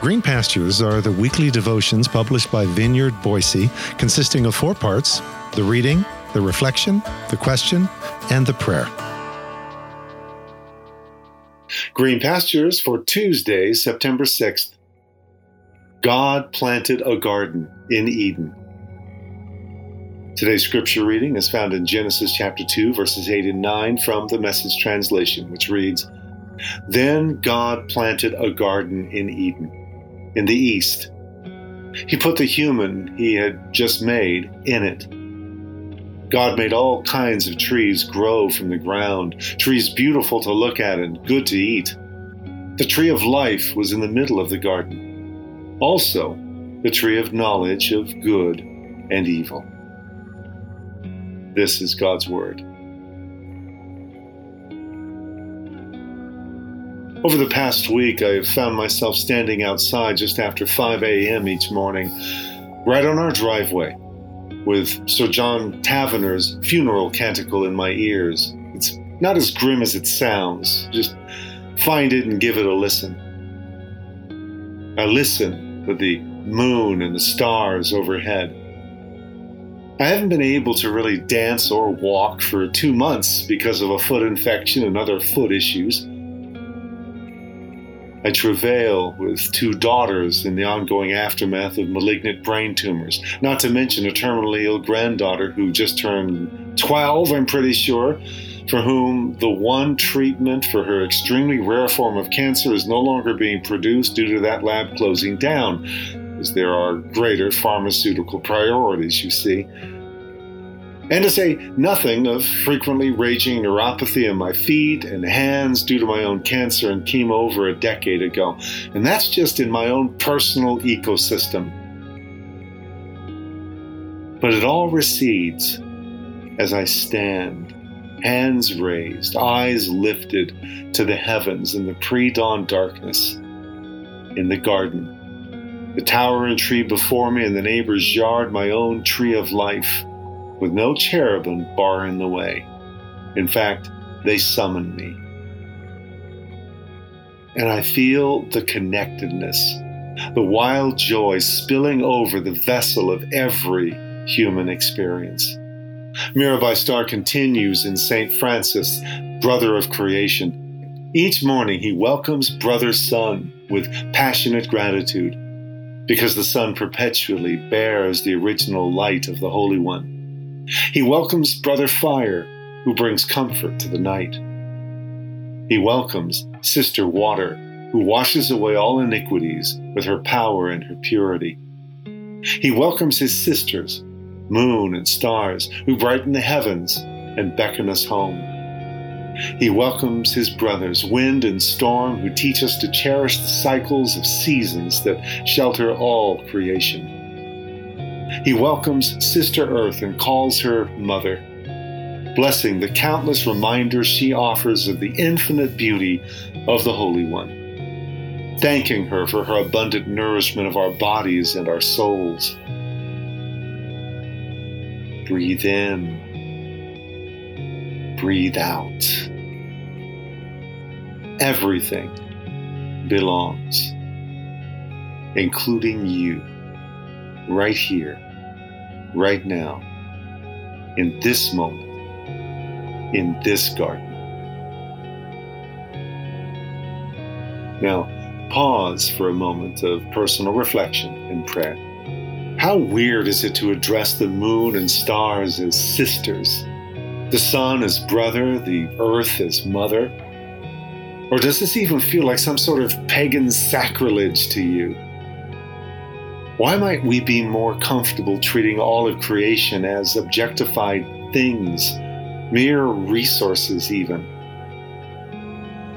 Green Pastures are the weekly devotions published by Vineyard Boise, consisting of four parts the reading, the reflection, the question, and the prayer. Green Pastures for Tuesday, September 6th. God planted a garden in Eden. Today's scripture reading is found in Genesis chapter 2, verses 8 and 9 from the Message translation, which reads Then God planted a garden in Eden in the east. He put the human he had just made in it. God made all kinds of trees grow from the ground, trees beautiful to look at and good to eat. The tree of life was in the middle of the garden. Also, the tree of knowledge of good and evil. This is God's Word. Over the past week, I've found myself standing outside just after 5 a.m. each morning, right on our driveway, with Sir John Tavener's funeral canticle in my ears. It's not as grim as it sounds. Just find it and give it a listen. I listen to the moon and the stars overhead. I haven't been able to really dance or walk for two months because of a foot infection and other foot issues. I travail with two daughters in the ongoing aftermath of malignant brain tumors, not to mention a terminally ill granddaughter who just turned 12, I'm pretty sure, for whom the one treatment for her extremely rare form of cancer is no longer being produced due to that lab closing down, as there are greater pharmaceutical priorities, you see. And to say nothing of frequently raging neuropathy in my feet and hands due to my own cancer and chemo over a decade ago. And that's just in my own personal ecosystem. But it all recedes as I stand, hands raised, eyes lifted to the heavens in the pre dawn darkness, in the garden. The towering tree before me in the neighbor's yard, my own tree of life with no cherubim barring the way. In fact, they summon me. And I feel the connectedness, the wild joy spilling over the vessel of every human experience. Mirabai Starr continues in St. Francis, brother of creation. Each morning he welcomes brother sun with passionate gratitude because the sun perpetually bears the original light of the Holy One. He welcomes Brother Fire, who brings comfort to the night. He welcomes Sister Water, who washes away all iniquities with her power and her purity. He welcomes his sisters, Moon and Stars, who brighten the heavens and beckon us home. He welcomes his brothers, Wind and Storm, who teach us to cherish the cycles of seasons that shelter all creation. He welcomes Sister Earth and calls her Mother, blessing the countless reminders she offers of the infinite beauty of the Holy One, thanking her for her abundant nourishment of our bodies and our souls. Breathe in, breathe out. Everything belongs, including you right here, right now, in this moment, in this garden. Now, pause for a moment of personal reflection and prayer. How weird is it to address the moon and stars as sisters, the sun as brother, the earth as mother? Or does this even feel like some sort of pagan sacrilege to you? Why might we be more comfortable treating all of creation as objectified things, mere resources, even?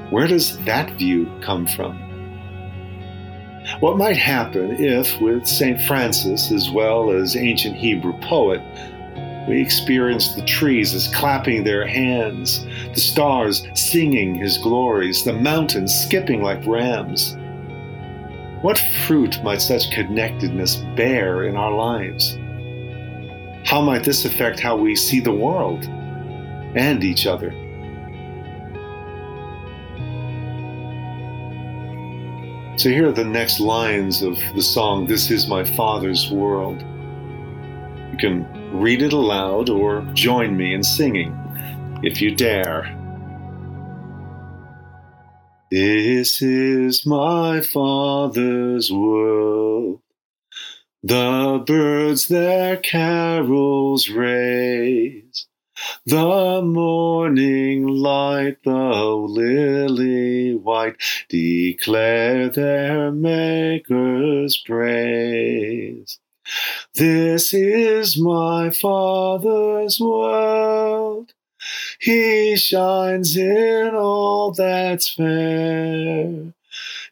Where does that view come from? What might happen if, with St. Francis as well as ancient Hebrew poet, we experienced the trees as clapping their hands, the stars singing his glories, the mountains skipping like rams? What fruit might such connectedness bear in our lives? How might this affect how we see the world and each other? So here are the next lines of the song, This is My Father's World. You can read it aloud or join me in singing if you dare. This is my Father's world. The birds their carols raise. The morning light, the lily white, declare their Maker's praise. This is my Father's world. He shines in all that's fair.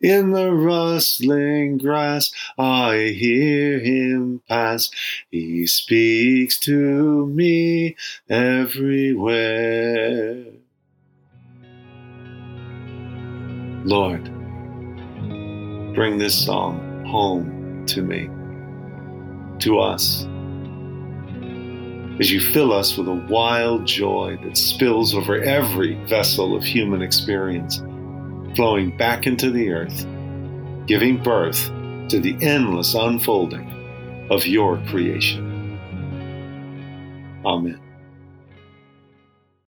In the rustling grass, I hear him pass. He speaks to me everywhere. Lord, bring this song home to me, to us as you fill us with a wild joy that spills over every vessel of human experience, flowing back into the earth, giving birth to the endless unfolding of your creation. Amen.